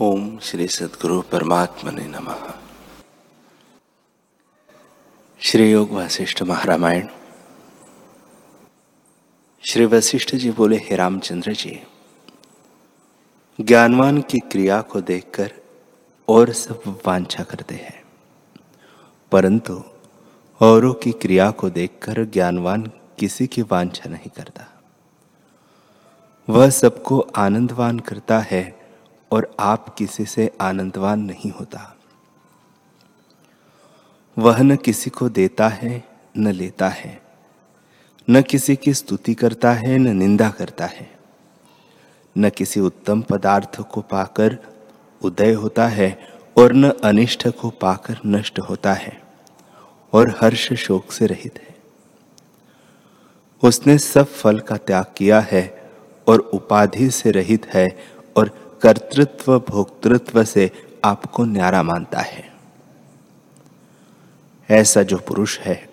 ओम श्री सदगुरु परमात्मा ने नम। श्री योग वशिष्ठ महारामायण। श्री वशिष्ठ जी बोले, हे रामचंद्र जी, ज्ञानवान की क्रिया को देखकर और सब वांछा करते हैं। परंतु औरों की क्रिया को देखकर ज्ञानवान किसी की वांछा नहीं करता। वह सबको आनंदवान करता है और आप किसी से आनंदवान नहीं होता। वह न किसी को देता है, न लेता है। न किसी की स्तुति करता है, न निंदा करता है। न किसी उत्तम पदार्थ को पाकर उदय होता है और न अनिष्ट को पाकर नष्ट होता है और हर्ष शोक से रहित है। उसने सब फल का त्याग किया है और उपाधि से रहित है कर्तृत्व, भोक्तृत्व से आपको न्यारा मानता है। ऐसा जो पुरुष है,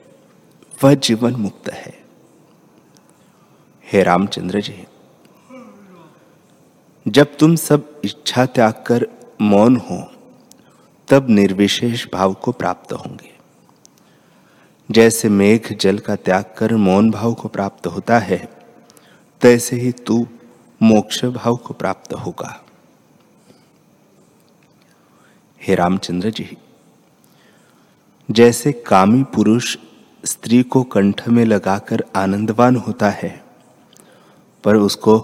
वह जीवन मुक्त है। हे रामचंद्र जी, जब तुम सब इच्छा त्याग कर मौन हो, तब निर्विशेष भाव को प्राप्त होंगे। जैसे मेघ जल का त्याग कर मौन भाव को प्राप्त होता है, तैसे ही तू मोक्ष भाव को प्राप्त होगा। हे रामचंद्र जी, जैसे कामी पुरुष स्त्री को कंठ में लगाकर आनंदवान होता है, पर उसको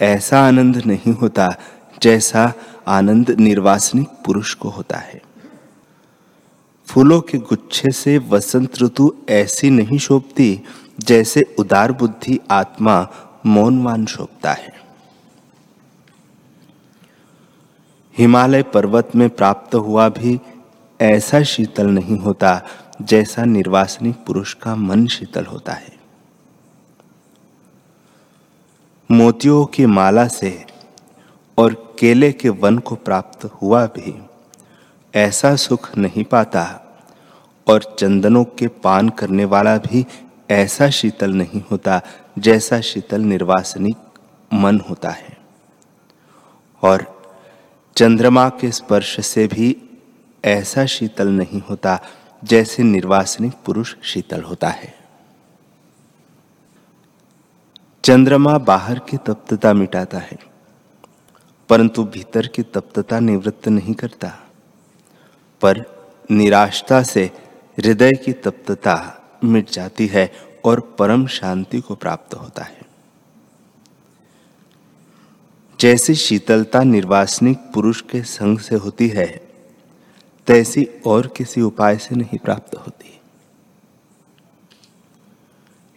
ऐसा आनंद नहीं होता जैसा आनंद निर्वासनिक पुरुष को होता है। फूलों के गुच्छे से वसंत ऋतु ऐसी नहीं शोभती जैसे उदार बुद्धि आत्मा मौनवान शोभता है। हिमालय पर्वत में प्राप्त हुआ भी ऐसा शीतल नहीं होता जैसा निर्वासनिक पुरुष का मन शीतल होता है। मोतियों की माला से और केले के वन को प्राप्त हुआ भी ऐसा सुख नहीं पाता और चंदनों के पान करने वाला भी ऐसा शीतल नहीं होता जैसा शीतल निर्वासनिक मन होता है। और चंद्रमा के स्पर्श से भी ऐसा शीतल नहीं होता जैसे निर्वासनिक पुरुष शीतल होता है। चंद्रमा बाहर की तप्तता मिटाता है, परंतु भीतर की तप्तता निवृत्त नहीं करता। पर निराशता से हृदय की तप्तता मिट जाती है और परम शांति को प्राप्त होता है। जैसी शीतलता निर्वासनिक पुरुष के संग से होती है, तैसी और किसी उपाय से नहीं प्राप्त होती।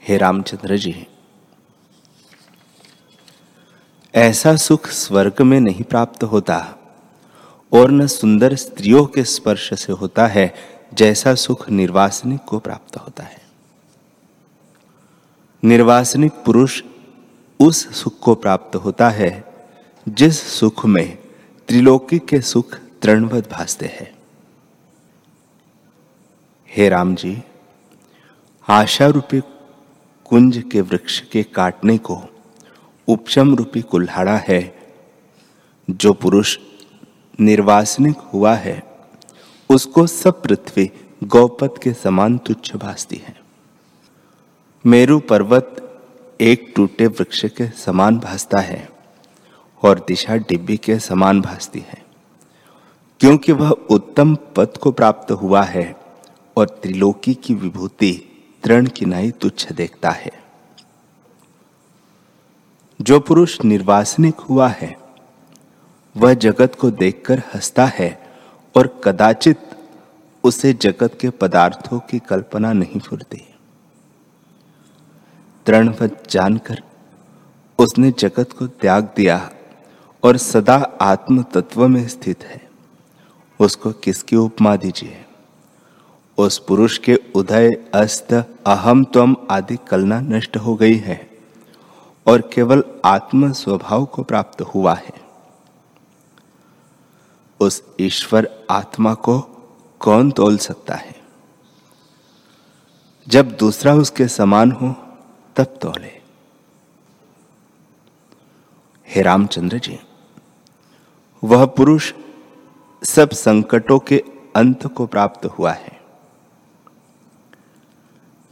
हे रामचंद्र जी, ऐसा सुख स्वर्ग में नहीं प्राप्त होता, और न सुंदर स्त्रियों के स्पर्श से होता है, जैसा सुख निर्वासनिक को प्राप्त होता है। निर्वासनिक पुरुष उस सुख को प्राप्त होता है जिस सुख में त्रिलोकी के सुख तृणवत भासते हैं। हे राम जी आशा रूपी कुंज के वृक्ष के काटने को उपशम रूपी कुल्हाड़ा है। जो पुरुष निर्वासनिक हुआ है, उसको सब पृथ्वी गौपत के समान तुच्छ भासती है। मेरु पर्वत एक टूटे वृक्ष के समान भासता है। और दिशा डिब्बी के समान भासती है। क्योंकि वह उत्तम पद को प्राप्त हुआ है और त्रिलोकी की विभूति तृण किनाई तुच्छ देखता है। जो पुरुष निर्वासनिक हुआ है, वह जगत को देखकर हंसता है और कदाचित उसे जगत के पदार्थों की कल्पना नहीं फुरती तृणवत जानकर उसने जगत को त्याग दिया और सदा आत्म तत्व में स्थित है। उसको किसकी उपमा दीजिए? उस पुरुष के उदय, अस्त, अहम, त्वम आदि कलना नष्ट हो गई है और केवल आत्म स्वभाव को प्राप्त हुआ है। उस ईश्वर आत्मा को कौन तोल सकता है? जब दूसरा उसके समान हो, तब तोले। हे रामचंद्र जी वह पुरुष सब संकटों के अंत को प्राप्त हुआ है।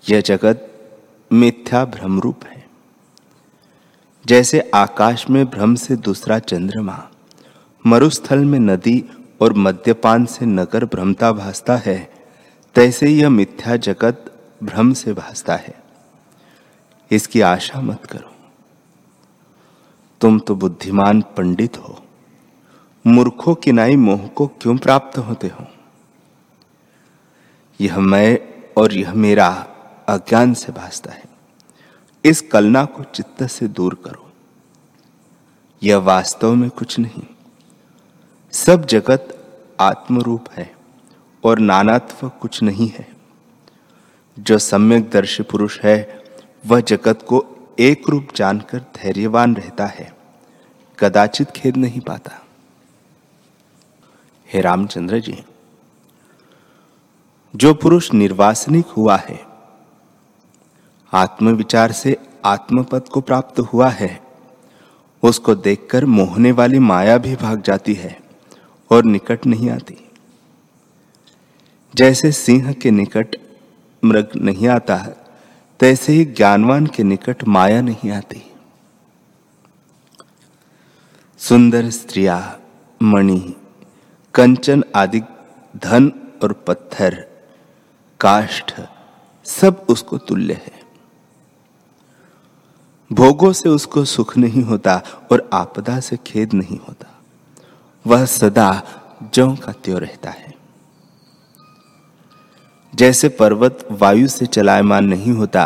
यह जगत मिथ्या भ्रम रूप है। जैसे आकाश में भ्रम से दूसरा चंद्रमा, मरुस्थल में नदी और मद्यपान से नगर भ्रमता भासता है, तैसे यह मिथ्या जगत भ्रम से भासता है। इसकी आशा मत करो। तुम तो बुद्धिमान पंडित हो। मूर्खों की नाई मोह को क्यों प्राप्त होते हो? यह मैं और यह मेरा अज्ञान से भासता है। इस कलना को चित्त से दूर करो। यह वास्तव में कुछ नहीं। सब जगत आत्मरूप है और नानात्व कुछ नहीं है। जो सम्यक दर्शी पुरुष है, वह जगत को एक रूप जानकर धैर्यवान रहता है। कदाचित खेद नहीं पाता। हे रामचंद्र जी, जो पुरुष निर्वासनिक हुआ है, आत्मविचार से आत्मपद को प्राप्त हुआ है, उसको देखकर मोहने वाली माया भी भाग जाती है और निकट नहीं आती। जैसे सिंह के निकट मृग नहीं आता है तैसे ही ज्ञानवान के निकट माया नहीं आती। सुंदर स्त्रिया, मणि कंचन आदि धन और पत्थर, काष्ठ सब उसको तुल्य है। भोगों से उसको सुख नहीं होता और आपदा से खेद नहीं होता। वह सदा जौ का त्यो रहता है। जैसे पर्वत वायु से चलायमान नहीं होता,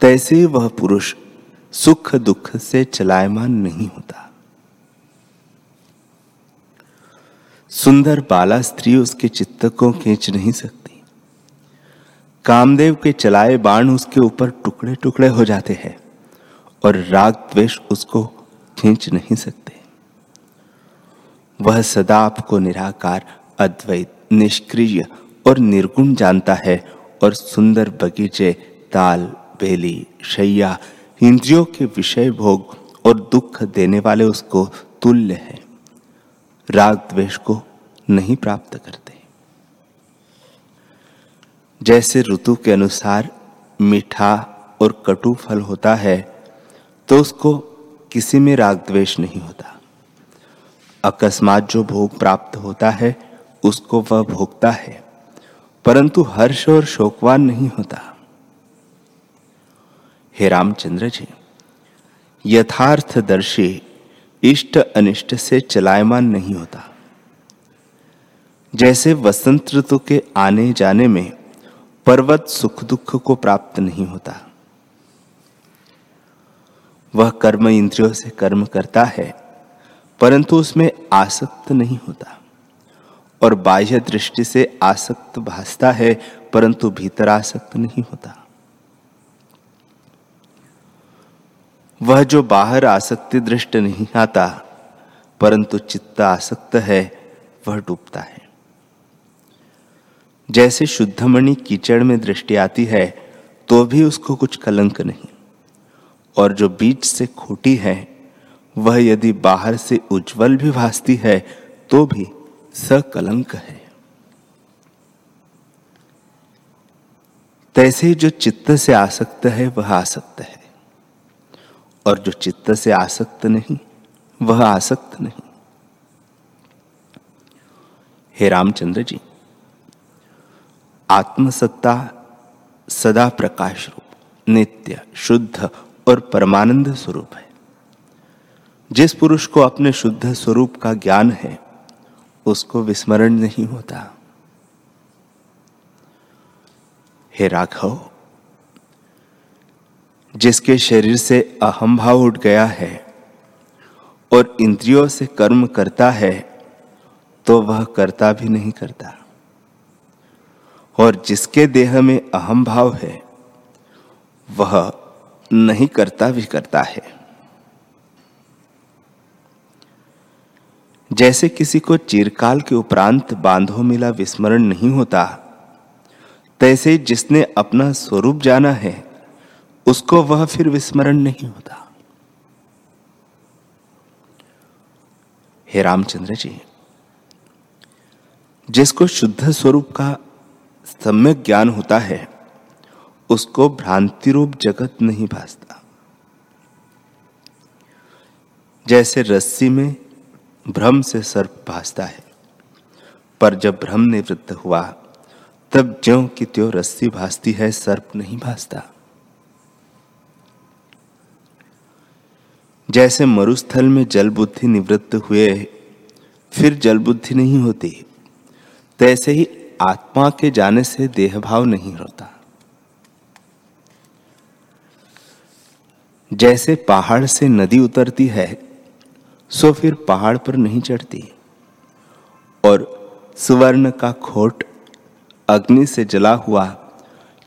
तैसे वह पुरुष सुख दुख से चलायमान नहीं होता। सुंदर बाला स्त्री उसके चित्त को खींच नहीं सकती। कामदेव के चलाए बाण उसके ऊपर टुकड़े टुकड़े हो जाते हैं और राग द्वेष उसको खींच नहीं सकते। वह सदा आपको निराकार, अद्वैत, निष्क्रिय और निर्गुण जानता है और सुंदर बगीचे, ताल, बेली, शैया, इंद्रियों के विषय भोग और दुख देने वाले उसको तुल्य है। राग द्वेष को नहीं प्राप्त करते। जैसे ऋतु के अनुसार मीठा और कटु फल होता है तो उसको किसी में राग द्वेष नहीं होता। अकस्मात जो भोग प्राप्त होता है, उसको वह भोगता है, परंतु हर्ष और शोकवान नहीं होता। हे रामचंद्र जी यथार्थ दर्शी इष्ट अनिष्ट से चलायमान नहीं होता। जैसे वसंत ऋतु के आने जाने में पर्वत सुख दुख को प्राप्त नहीं होता। वह कर्म इंद्रियों से कर्म करता है, परंतु उसमें आसक्त नहीं होता और बाह्य दृष्टि से आसक्त भासता है, परंतु भीतर आसक्त नहीं होता। वह जो बाहर आसक्ति दृष्ट नहीं आता, परंतु चित्त आसक्त है, वह डूबता है। जैसे शुद्धमणि कीचड़ में दृष्टि आती है तो भी उसको कुछ कलंक नहीं। और जो बीच से खोटी है, वह यदि बाहर से उज्जवल भी भासती है तो भी सकलंक है। तैसे जो चित्त से आसक्त है, वह आसक्त है। और जो चित्त से आसक्त नहीं, वह आसक्त नहीं। हे रामचंद्र जी, आत्मसत्ता सदा प्रकाश रूप नित्य, शुद्ध और परमानंद स्वरूप है। जिस पुरुष को अपने शुद्ध स्वरूप का ज्ञान है, उसको विस्मरण नहीं होता। हे राघव जिसके शरीर से अहम भाव उठ गया है और इंद्रियों से कर्म करता है तो वह करता भी नहीं करता। और जिसके देह में अहम भाव है, वह नहीं करता भी करता है। जैसे किसी को चिरकाल के उपरांत बांधो मिला विस्मरण नहीं होता, तैसे जिसने अपना स्वरूप जाना है उसको वह फिर विस्मरण नहीं होता। हे रामचंद्र जी, जिसको शुद्ध स्वरूप का सम्यक ज्ञान होता है, उसको भ्रांति रूप जगत नहीं भासता। जैसे रस्सी में भ्रम से सर्प भासता है, पर जब भ्रम निवृत्त हुआ, तब ज्यो की त्यो रस्सी भासती है, सर्प नहीं भासता। जैसे मरुस्थल में जल बुद्धि निवृत्त हुए, फिर जल बुद्धि नहीं होती। तैसे ही आत्मा के जाने से देह भाव नहीं होता। जैसे पहाड़ से नदी उतरती है, सो फिर पहाड़ पर नहीं चढ़ती। और सुवर्ण का खोट अग्नि से जला हुआ,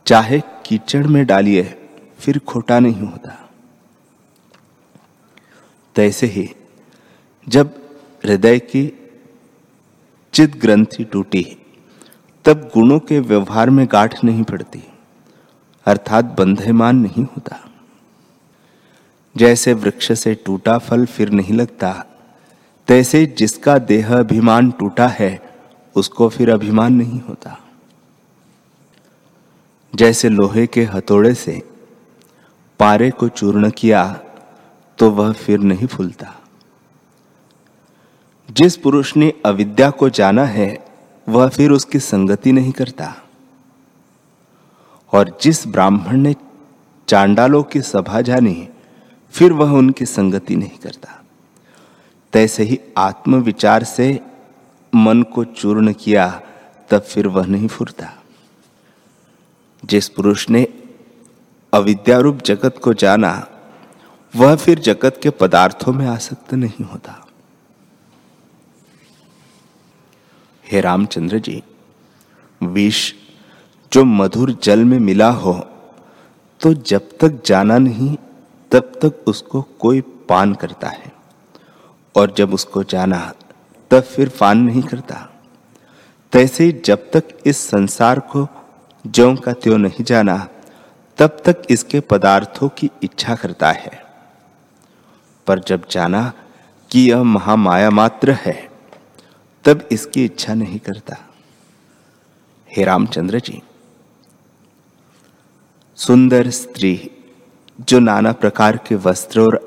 चाहे कीचड़ में डालिए, फिर खोटा नहीं होता। तैसे ही, जब हृदय की चित ग्रंथि टूटी, तब गुणों के व्यवहार में गांठ नहीं पड़ती, अर्थात बंधेमान नहीं होता। जैसे वृक्ष से टूटा फल फिर नहीं लगता, तैसे जिसका देह अभिमान टूटा है, उसको फिर अभिमान नहीं होता। जैसे लोहे के हथौड़े से पारे को चूर्ण किया तो वह फिर नहीं फूलता। जिस पुरुष ने अविद्या को जाना है, वह फिर उसकी संगति नहीं करता। और जिस ब्राह्मण ने चांडालों की सभा जानी, फिर वह उनकी संगति नहीं करता। तैसे ही आत्मविचार से मन को चूर्ण किया, तब फिर वह नहीं फुरता जिस पुरुष ने अविद्यारूप जगत को जाना वह फिर जगत के पदार्थों में आसक्त नहीं होता। हे रामचंद्र जी, विष जो मधुर जल में मिला हो तो जब तक जाना नहीं, तब तक उसको कोई पान करता है। और जब उसको जाना, तब फिर पान नहीं करता। तैसे ही जब तक इस संसार को ज्यो का त्यों नहीं जाना, तब तक इसके पदार्थों की इच्छा करता है। पर जब जाना कि यह महामाया मात्र है, तब इसकी इच्छा नहीं करता। हे रामचंद्र जी, सुंदर स्त्री जो नाना प्रकार के वस्त्र और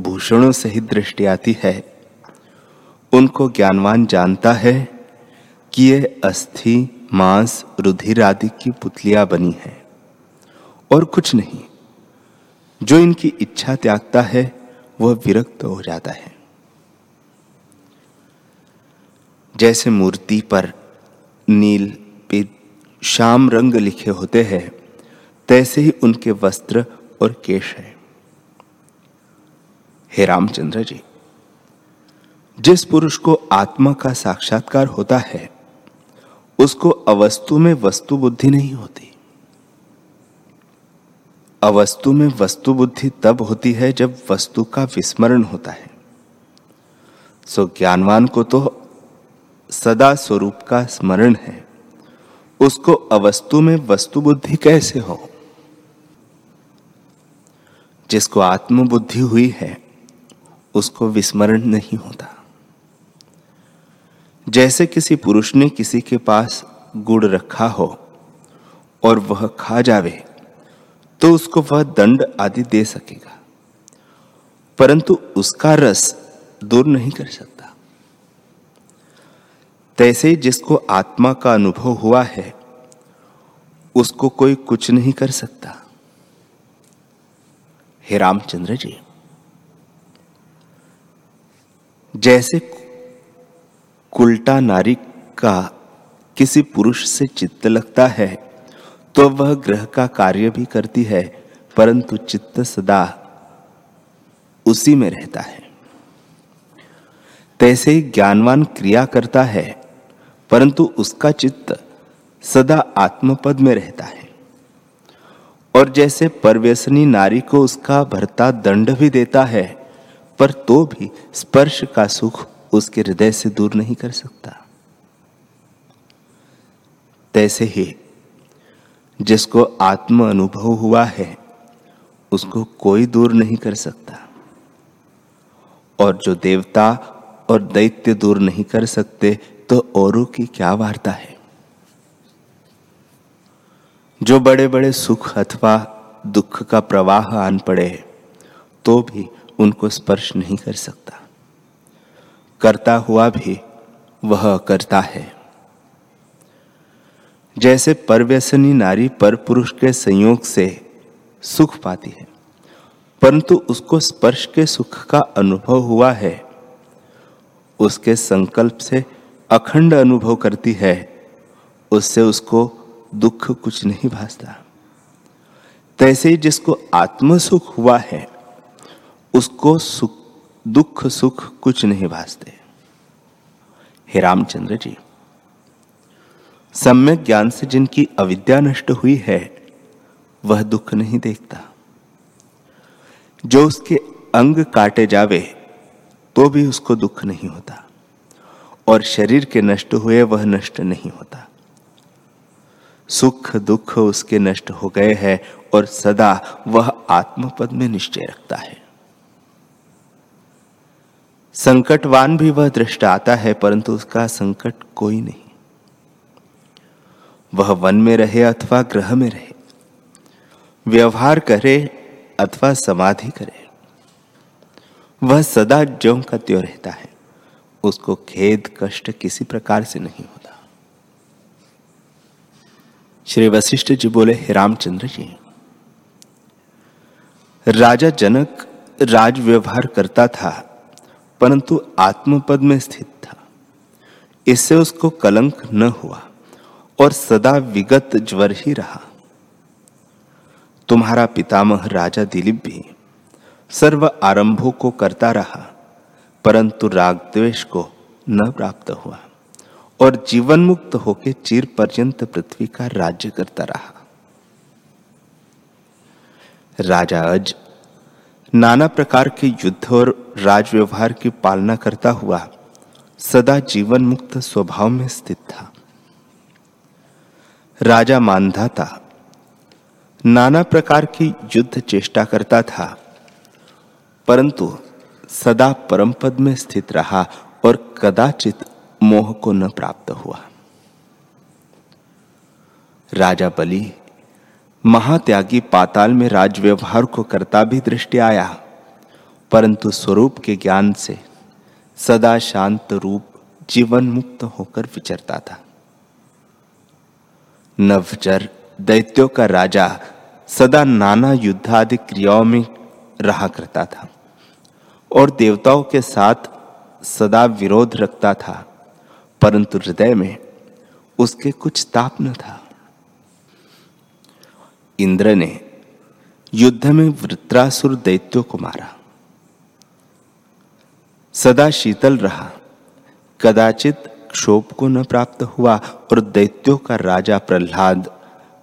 भूषणों से ही दृष्टि आती है, उनको ज्ञानवान जानता है कि ये अस्थि, मांस, रुधिर आदि की पुतलियाँ बनी है और कुछ नहीं। जो इनकी इच्छा त्यागता है वह विरक्त हो जाता है। जैसे मूर्ति पर नील, पित, श्याम रंग लिखे होते हैं, तैसे ही उनके वस्त्र और केश है। हे रामचंद्र जी, जिस पुरुष को आत्मा का साक्षात्कार होता है, उसको अवस्तु में वस्तु बुद्धि नहीं होती। अवस्तु में वस्तु बुद्धि तब होती है जब वस्तु का विस्मरण होता है। सो ज्ञानवान को तो सदा स्वरूप का स्मरण है। उसको अवस्तु में वस्तु बुद्धि कैसे हो? जिसको आत्मबुद्धि हुई है, उसको विस्मरण नहीं होता। जैसे किसी पुरुष ने किसी के पास गुड़ रखा हो और वह खा जावे तो उसको वह दंड आदि दे सकेगा। परंतु उसका रस दूर नहीं कर सकता। तैसे जिसको आत्मा का अनुभव हुआ है, उसको कोई कुछ नहीं कर सकता। हे रामचंद्र जी, जैसे कुलटा नारी का किसी पुरुष से चित्त लगता है तो वह ग्रह का कार्य भी करती है, परंतु चित्त सदा उसी में रहता है। तैसे ही ज्ञानवान क्रिया करता है, परंतु उसका चित्त सदा आत्मपद में रहता है। और जैसे परव्यसनी नारी को उसका भरता दंड भी देता है, पर तो भी स्पर्श का सुख उसके हृदय से दूर नहीं कर सकता। तैसे ही जिसको आत्म अनुभव हुआ है, उसको कोई दूर नहीं कर सकता। और जो देवता और दैत्य दूर नहीं कर सकते तो औरों की क्या वार्ता है? जो बड़े बड़े सुख अथवा दुख का प्रवाह आन पड़े है तो भी उनको स्पर्श नहीं कर सकता। करता हुआ भी वह करता है। जैसे परव्यसनी नारी पर पुरुष के संयोग से सुख पाती है, परंतु उसको स्पर्श के सुख का अनुभव हुआ है। उसके संकल्प से अखंड अनुभव करती है, उससे उसको दुख कुछ नहीं भासता। तैसे जिसको आत्म सुख हुआ है, उसको सुख, दुख सुख कुछ नहीं भासते। हे रामचंद्र जी। सम्यक ज्ञान से जिनकी अविद्या नष्ट हुई है, वह दुख नहीं देखता। जो उसके अंग काटे जावे तो भी उसको दुख नहीं होता। और शरीर के नष्ट हुए, वह नष्ट नहीं होता। सुख दुख उसके नष्ट हो गए हैं, और सदा वह आत्मपद में निश्चय रखता है। संकटवान भी वह दृष्ट आता है, परंतु उसका संकट कोई नहीं। वह वन में रहे अथवा ग्रह में रहे। व्यवहार करे अथवा समाधि करे। वह सदा ज्यो का त्यो रहता है। उसको खेद कष्ट किसी प्रकार से नहीं होता। श्री वशिष्ठ जी बोले, हे रामचंद्र जी, राजा जनक राज व्यवहार करता था, परंतु आत्मपद में स्थित था। इससे उसको कलंक न हुआ। और सदा विगत ज्वर ही रहा। तुम्हारा पितामह राजा दिलीप भी सर्व आरंभों को करता रहा, परंतु राग द्वेष को न प्राप्त हुआ और जीवन मुक्त होकर चिर पर्यंत पृथ्वी का राज्य करता रहा। राजा अज नाना प्रकार के युद्ध और राजव्यवहार की पालना करता हुआ सदा जीवन मुक्त स्वभाव में स्थित था। राजा मानधाता नाना प्रकार की युद्ध चेष्टा करता था, परंतु सदा परम पद में स्थित रहा और कदाचित मोह को न प्राप्त हुआ। राजा बलि, महात्यागी पाताल में राज व्यवहार को करता भी दृष्टि आया, परंतु स्वरूप के ज्ञान से सदा शांत रूप जीवन मुक्त होकर विचरता था। नवचर दैत्यों का राजा सदा नाना युद्धादि क्रियाओं में रहा करता था और देवताओं के साथ सदा विरोध रखता था, परंतु हृदय में उसके कुछ ताप न था। इंद्र ने युद्ध में वृत्रासुर दैत्यों को मारा। सदा शीतल रहा, कदाचित क्षोभ को न प्राप्त हुआ और दैत्यों का राजा प्रहलाद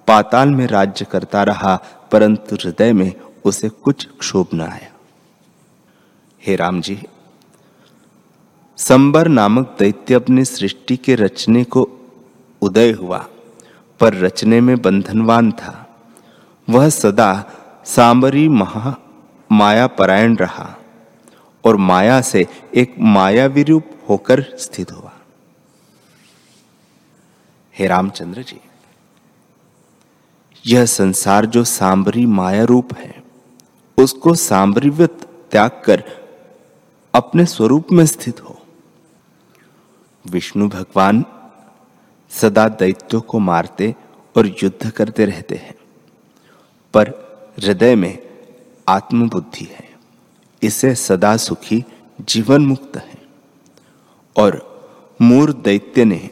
पाताल में राज्य करता रहा, परंतु हृदय में उसे कुछ क्षोभ न आया। हे राम जी संबर नामक दैत्य अपनी सृष्टि के रचने को उदय हुआ, पर रचने में बंधनवान था। वह सदा सांबरी महा माया परायण रहा और माया से एक माया विरूप होकर स्थित हुआ। हे रामचंद्र जी, यह संसार जो सांबरी माया रूप है, उसको सांबरीवत त्याग कर अपने स्वरूप में स्थित हो। विष्णु भगवान सदा दैत्यों को मारते और युद्ध करते रहते हैं, पर हृदय में आत्मबुद्धि है। इसे सदा सुखी जीवन मुक्त है। और मूर दैत्य ने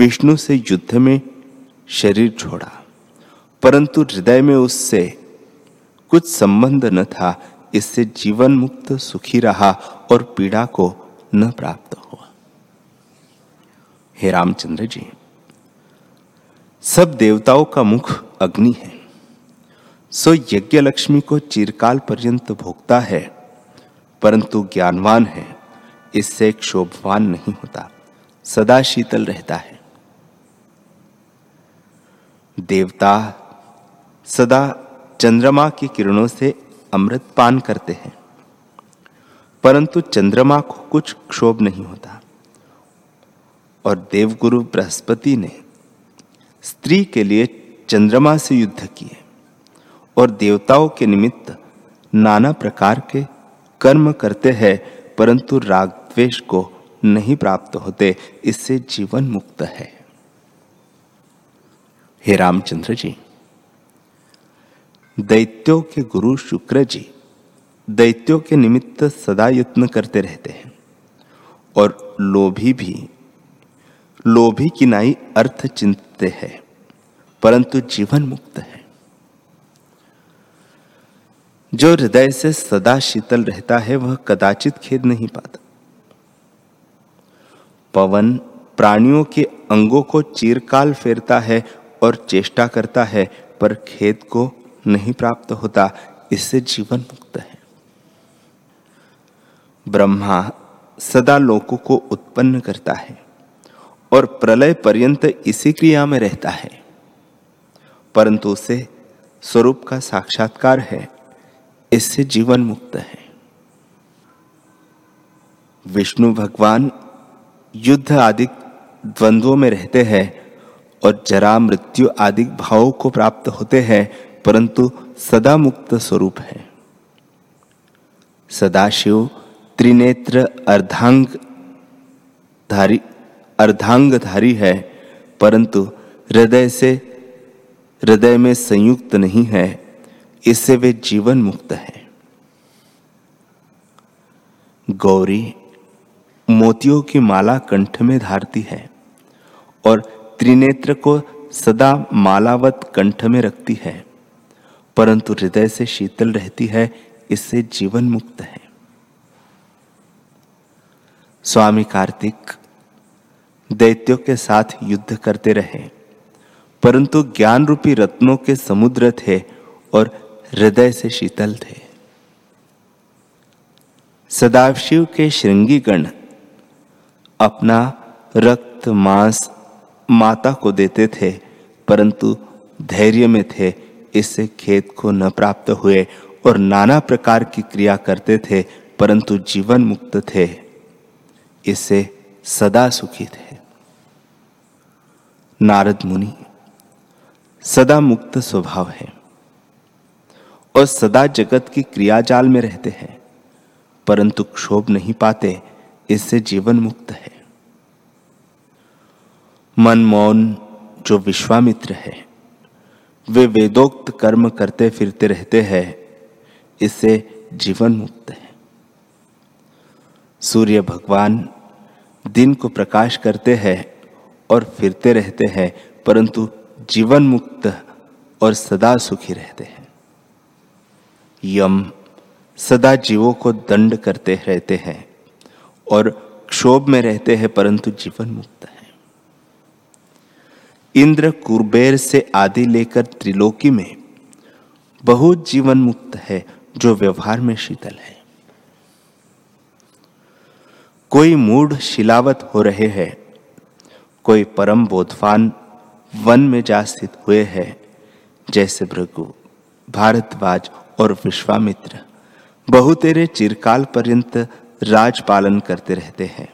विष्णु से युद्ध में शरीर छोड़ा, परंतु हृदय में उससे कुछ संबंध न था। इससे जीवन मुक्त सुखी रहा और पीड़ा को न प्राप्त हुआ। हे रामचंद्र जी, सब देवताओं का मुख अग्नि है। सो यज्ञ लक्ष्मी को चिरकाल पर्यंत भोगता है, परंतु ज्ञानवान है। इससे क्षोभवान नहीं होता, सदा शीतल रहता है। देवता सदा चंद्रमा की किरणों से अमृत पान करते हैं। परंतु चंद्रमा को कुछ क्षोभ नहीं होता। और देवगुरु बृहस्पति ने स्त्री के लिए चंद्रमा से युद्ध किए और देवताओं के निमित्त नाना प्रकार के कर्म करते हैं, परंतु राग द्वेष को नहीं प्राप्त होते, इससे जीवन मुक्त है। हे रामचंद्र जी, दैत्यों के गुरु शुक्र जी दैत्यों के निमित्त सदा यत्न करते रहते हैं और लोभी भी, लोभी की नाई अर्थ चिंतते हैं, परंतु जीवन मुक्त है। जो हृदय से सदा शीतल रहता है, वह कदाचित खेद नहीं पाता। पवन प्राणियों के अंगों को चीरकाल फेरता है और चेष्टा करता है, पर खेद को नहीं प्राप्त होता, इससे जीवन मुक्त है। ब्रह्मा सदा लोकों को उत्पन्न करता है और प्रलय पर्यंत इसी क्रिया में रहता है। परंतु उसे स्वरूप का साक्षात्कार है, इससे जीवन मुक्त है। विष्णु भगवान युद्ध आदि द्वंद्वों में रहते हैं और जरा मृत्यु आदि भावों को प्राप्त होते हैं, परंतु सदा मुक्त स्वरूप है। सदाशिव त्रिनेत्र अर्धांग धारी अर्धांगधारी है, परंतु हृदय से, हृदय में संयुक्त नहीं है, इससे वे जीवन मुक्त है। गौरी मोतियों की माला कंठ में धारती है और त्रिनेत्र को सदा मालावत कंठ में रखती है, परंतु हृदय से शीतल रहती है, इससे जीवन मुक्त है। स्वामी कार्तिक, दैत्यों के साथ युद्ध करते रहे, परंतु ज्ञान रूपी रत्नों के समुद्र थे और हृदय से शीतल थे। सदाशिव के श्रृंगी गण अपना रक्त, मांस माता को देते थे, परंतु धैर्य में थे, इससे खेत को न प्राप्त हुए और नाना प्रकार की क्रिया करते थे, परंतु जीवन मुक्त थे। इससे सदा सुखी थे। नारद मुनि, सदा मुक्त स्वभाव है और सदा जगत की क्रियाजाल में रहते हैं, परंतु क्षोभ नहीं पाते, इससे जीवन मुक्त है। मन मौन जो विश्वामित्र है। वे वेदोक्त कर्म करते फिरते रहते हैं, इससे जीवन मुक्त है। सूर्य भगवान दिन को प्रकाश करते हैं और फिरते रहते हैं, परंतु जीवन मुक्त और सदा सुखी रहते हैं। यम सदा जीवों को दंड करते रहते हैं और क्षोभ में रहते हैं, परंतु जीवन मुक्त। इंद्र कुरबेर से आदि लेकर त्रिलोकी में बहुत जीवन मुक्त है, जो व्यवहार में शीतल है। कोई मूढ़ शिलावत हो रहे हैं, कोई परम बोधवान वन में जा स्थित हुए हैं, जैसे भृगु, भारद्वाज और विश्वामित्र बहुतेरे चिरकाल पर्यंत राज पालन करते रहते हैं,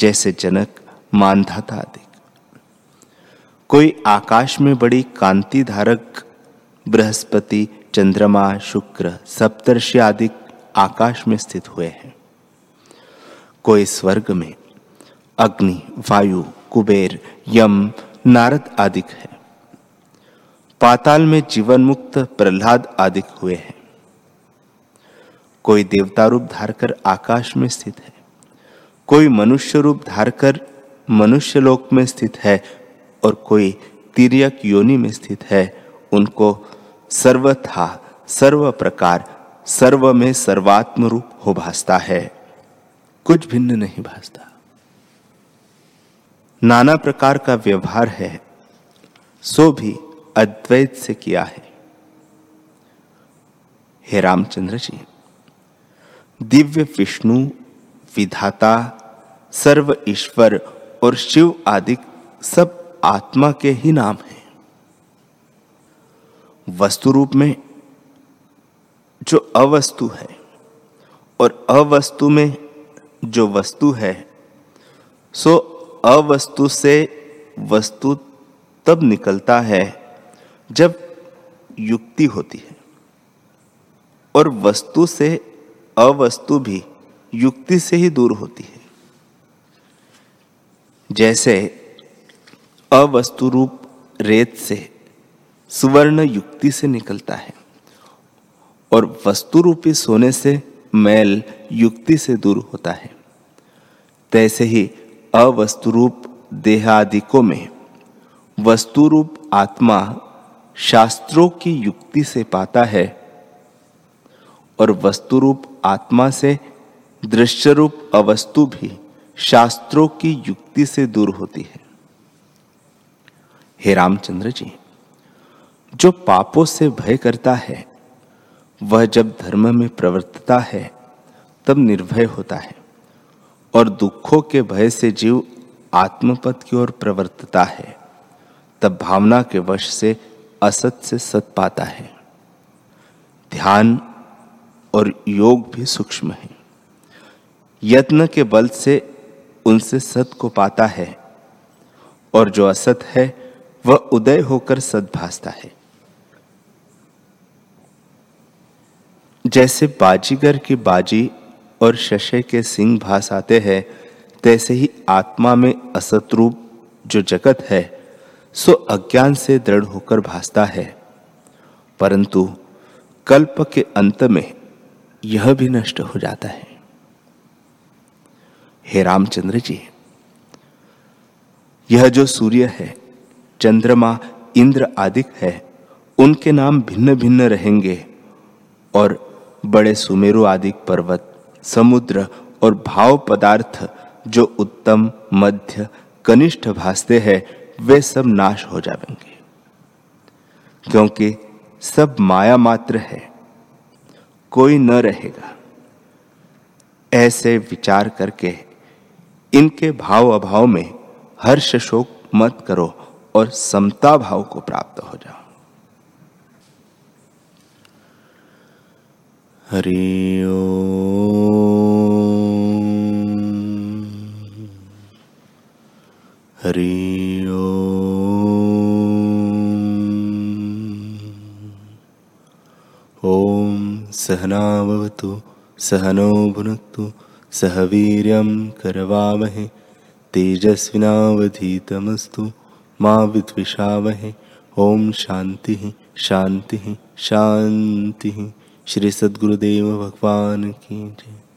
जैसे जनक, मानधाता आदि। कोई आकाश में बड़ी कांति धारक बृहस्पति, चंद्रमा, शुक्र, सप्तर्षि आदि आकाश में स्थित हुए हैं। कोई स्वर्ग में अग्नि, वायु, कुबेर, यम, नारद आदि है। पाताल में जीवन मुक्त प्रहलाद आदि हुए हैं। कोई देवता रूप धारकर आकाश में स्थित है। कोई मनुष्य रूप धारकर मनुष्य लोक में स्थित है। और कोई तिरक योनि में स्थित है, उनको सर्वथा सर्व प्रकार सर्व में सर्वात्म रूप हो भासता है। कुछ भिन्न नहीं भासता। नाना प्रकार का व्यवहार है, सो भी अद्वैत से किया है। हे रामचंद्र जी, दिव्य विष्णु, विधाता, सर्व ईश्वर और शिव आदि सब आत्मा के ही नाम है। वस्तु रूप में जो अवस्तु है और अवस्तु में जो वस्तु है, सो अवस्तु से वस्तु तब निकलता है जब युक्ति होती है और वस्तु से अवस्तु भी युक्ति से ही दूर होती है। जैसे अवस्तु रूप रेत से सुवर्ण युक्ति से निकलता है और वस्तु रूपी सोने से मैल युक्ति से दूर होता है। तैसे ही अवस्तु रूप देहादिकों में वस्तु रूप आत्मा शास्त्रों की युक्ति से पाता है और वस्तु रूप आत्मा से दृश्य रूप अवस्तु भी शास्त्रों की युक्ति से दूर होती है। हे रामचंद्र जी, जो पापों से भय करता है, वह जब धर्म में प्रवर्तता है, तब निर्भय होता है, और दुखों के भय से जीव आत्मपद की ओर प्रवर्तता है, तब भावना के वश से असत से सत पाता है। ध्यान और योग भी सूक्ष्म है। यत्न के बल से उनसे सत को पाता है, और जो असत है उदय होकर सत भासता है। जैसे बाजीगर की बाजी और शशे के सिंह भास आते हैं, तैसे ही आत्मा में असत रूप जो जगत है, सो अज्ञान से दृढ़ होकर भासता है। परंतु कल्प के अंत में यह भी नष्ट हो जाता है। हे रामचंद्र जी, यह जो सूर्य है चंद्रमा, इंद्र आदिक है। उनके नाम भिन्न भिन्न रहेंगे। और बड़े सुमेरु आदि पर्वत, समुद्र और भाव पदार्थ जो उत्तम, मध्य, कनिष्ठ भासते हैं, वे सब नाश हो जाएँगे। क्योंकि सब माया मात्र है। कोई न रहेगा। ऐसे विचार करके इनके भाव अभाव में हर्ष शोक मत करो और समता भाव को प्राप्त हो जाओ। हरि हरि ॐ सहनावतु, सहनो भुनक्तु सह वीर्यं करवामहे, तेजस्विनावधीतमस्तु। मा विद्विषावहे ओम शांति शांति शांति श्री सद्गुरुदेव भगवान की जय।